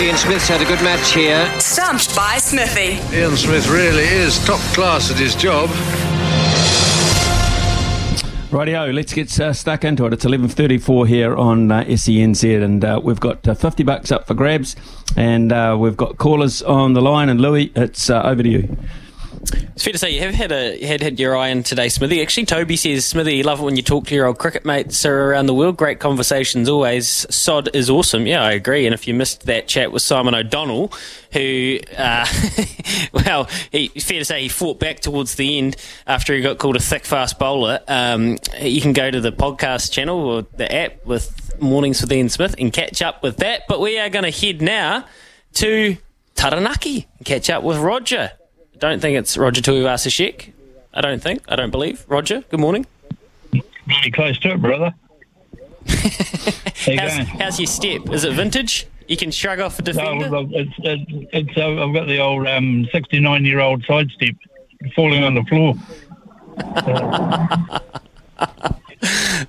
Ian Smith's had a good match here. Stumped by Smithy. Ian Smith really is top class at his job. Rightio, let's get uh, stuck into it. It's 11.34 here on uh, SENZ and uh, we've got uh, 50 bucks up for grabs and uh, we've got callers on the line and Louis, it's uh, over to you. It's fair to say you have had a had had your eye on today, Smithy. Actually, Toby says, Smithy, you love it when you talk to your old cricket mates around the world. Great conversations always. Sod is awesome. Yeah, I agree. And if you missed that chat with Simon O'Donnell, who, uh, well, he, fair to say he fought back towards the end after he got called a thick, fast bowler. Um, you can go to the podcast channel or the app with Mornings with Ian Smith and catch up with that. But we are going to head now to Taranaki and catch up with Roger don't think it's Roger Tuivasa-Sheck. I don't think. I don't believe. Roger, good morning. Pretty close to it, brother. how's, how's, your step? Is it vintage? You can shrug off a defender? No, it's, it's, it's, uh, I've got the old 69-year-old um, side step falling on the floor.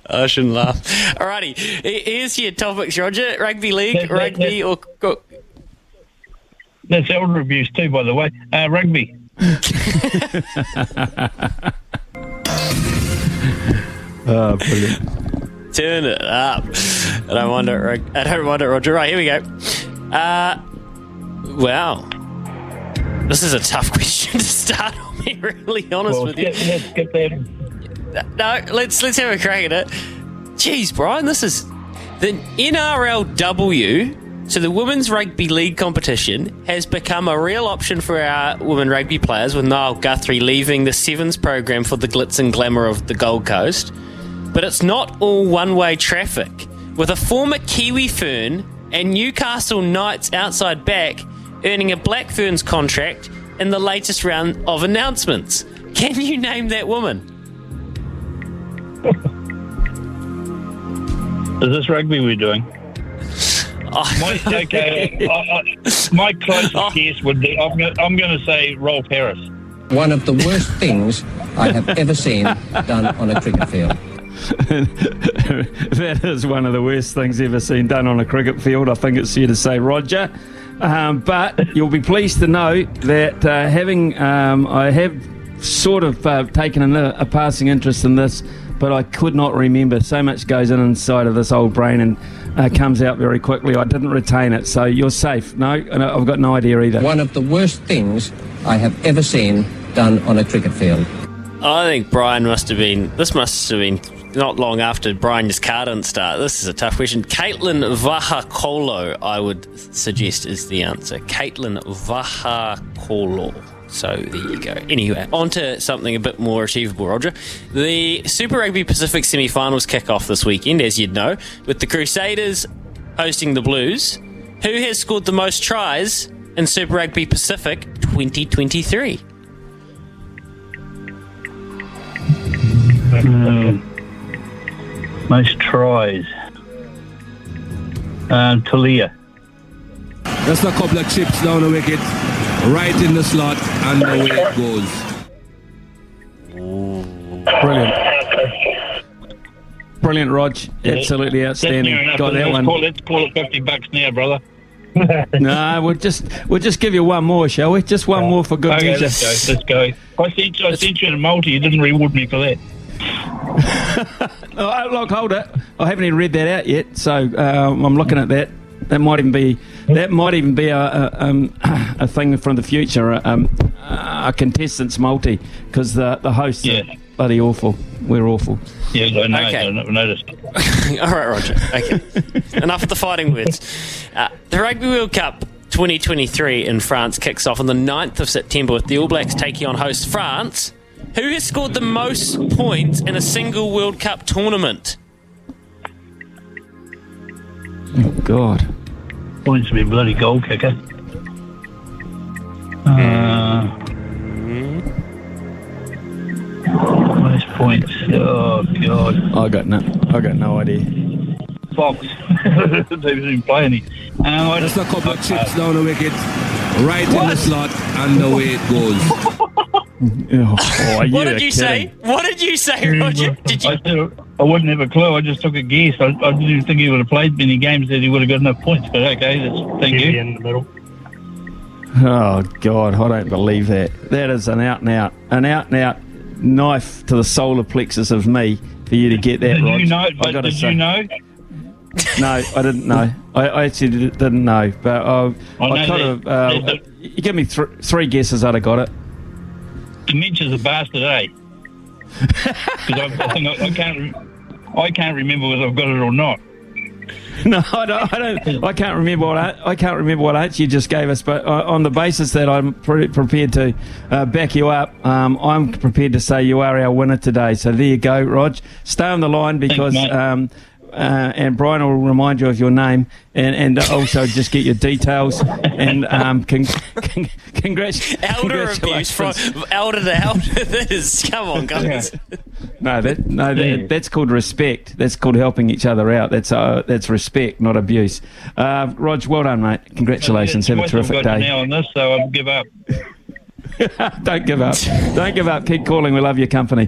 I shouldn't laugh. Alrighty, here's your topics, Roger. Rugby league, that, that, rugby, that, or... That's elder abuse too, by the way. Uh, rugby oh, brilliant. Turn it up. I don't want it. I don't want it, Roger. Right, here we go. Uh, wow. This is a tough question to start. I'll be really honest well, with you. Let's that. No, let's let's have a crack at it. Jeez, Brian, this is the NRLW so the Women's Rugby League competition has become a real option for our women rugby players with Niall Guthrie leaving the Sevens program for the glitz and glamour of the Gold Coast. But it's not all one-way traffic. With a former Kiwi Fern and Newcastle Knights outside back earning a Black Ferns contract in the latest round of announcements. Can you name that woman? Is this rugby we're doing? My, okay, I, I, my closest oh. guess would be I'm going, I'm to say Rolf Harris. One of the worst things I have ever seen done on a cricket field. that is one of the worst things ever seen done on a cricket field. I think it's fair to say, Roger. Um, but you'll be pleased to know that uh, having um, I have sort of uh, taken a, a passing interest in this, but I could not remember. So much goes in inside of this old brain, and uh, comes out very quickly. I didn't retain it, so you're safe. No, I've got no idea either. One of the worst things I have ever seen done on a cricket field. I think Brian must have been. This must have been not long after Brian's car didn't start. This is a tough question. Katelyn Vaha'akolo, I would suggest, is the answer. Katelyn Vaha'akolo. So there you go. Anyway, on to something a bit more achievable, Roger. The Super Rugby Pacific semi finals kick off this weekend, as you'd know, with the Crusaders hosting the Blues. Who has scored the most tries in Super Rugby Pacific 2023? Mm, most tries. Um, Talia. Just a couple of chips down the wicket right in the slot, and away it goes. Brilliant. Brilliant, Rog. Absolutely outstanding. Got that let's one. Call, let's call it 50 bucks now, brother. no, we'll just we'll just give you one more, shall we? Just one more for good okay, measure. Let's go. Let's go. I sent, you I sent you a multi. You didn't reward me for that. oh, look, hold it. I haven't even read that out yet, so um, I'm looking at that. That might even be that might even be a a, um, a thing from the future. Um, a contestants multi because the the hosts yeah. are bloody awful. We're awful. Yeah, I know. Okay. I noticed. All right, Roger. Okay, enough of the fighting words. Uh, the Rugby World Cup 2023 in France kicks off on the 9th of September with the All Blacks taking on host France. Who has scored the most points in a single World Cup tournament? Oh, God. Points to be bloody goal kicker. Uh, most points. Oh god. I got no. I got no idea. Fox. they didn't play any. Um, Just a couple of chips down the wicket, right what? in the slot, and away it goes. Oh, What did you kidding. say? What did you say, Roger? Did you? I said I wouldn't have a clue. I just took a guess. I, I didn't think he would have played many games that he would have got enough points. But okay, that's, thank you. in the middle. Oh God, I don't believe that. That is an out and out, an out and out knife to the solar plexus of me for you to get that, Did Rog. you know? I But gotta did say. you know? No, I didn't know. I, I actually did- didn't know, but uh, I I, know kind of. Uh, you give me th- three guesses, I'd have got it. Dementia's a bastard, eh? Because I, I think I, I can't. I can't remember whether I've got it or not. No, I don't. I, don't, I can't remember what I, I can't remember what answer you just gave us. But uh, on the basis that I'm pre- prepared to uh, back you up, um, I'm prepared to say you are our winner today. So there you go, Rog. Stay on the line because. mate. Uh, and Brian will remind you of your name and, and also just get your details and um, con- con- congrats- Elder abuse from congratulations. elder to elder. That is, come on, guys. No, that no, Yeah. that's called respect. That's called helping each other out. That's uh, that's respect, not abuse. Uh, Rog, well done, mate. Congratulations. Have a Twice I've terrific got day. now on this, so I'll give up. Don't give up. Don't give up. Keep calling. We love your company.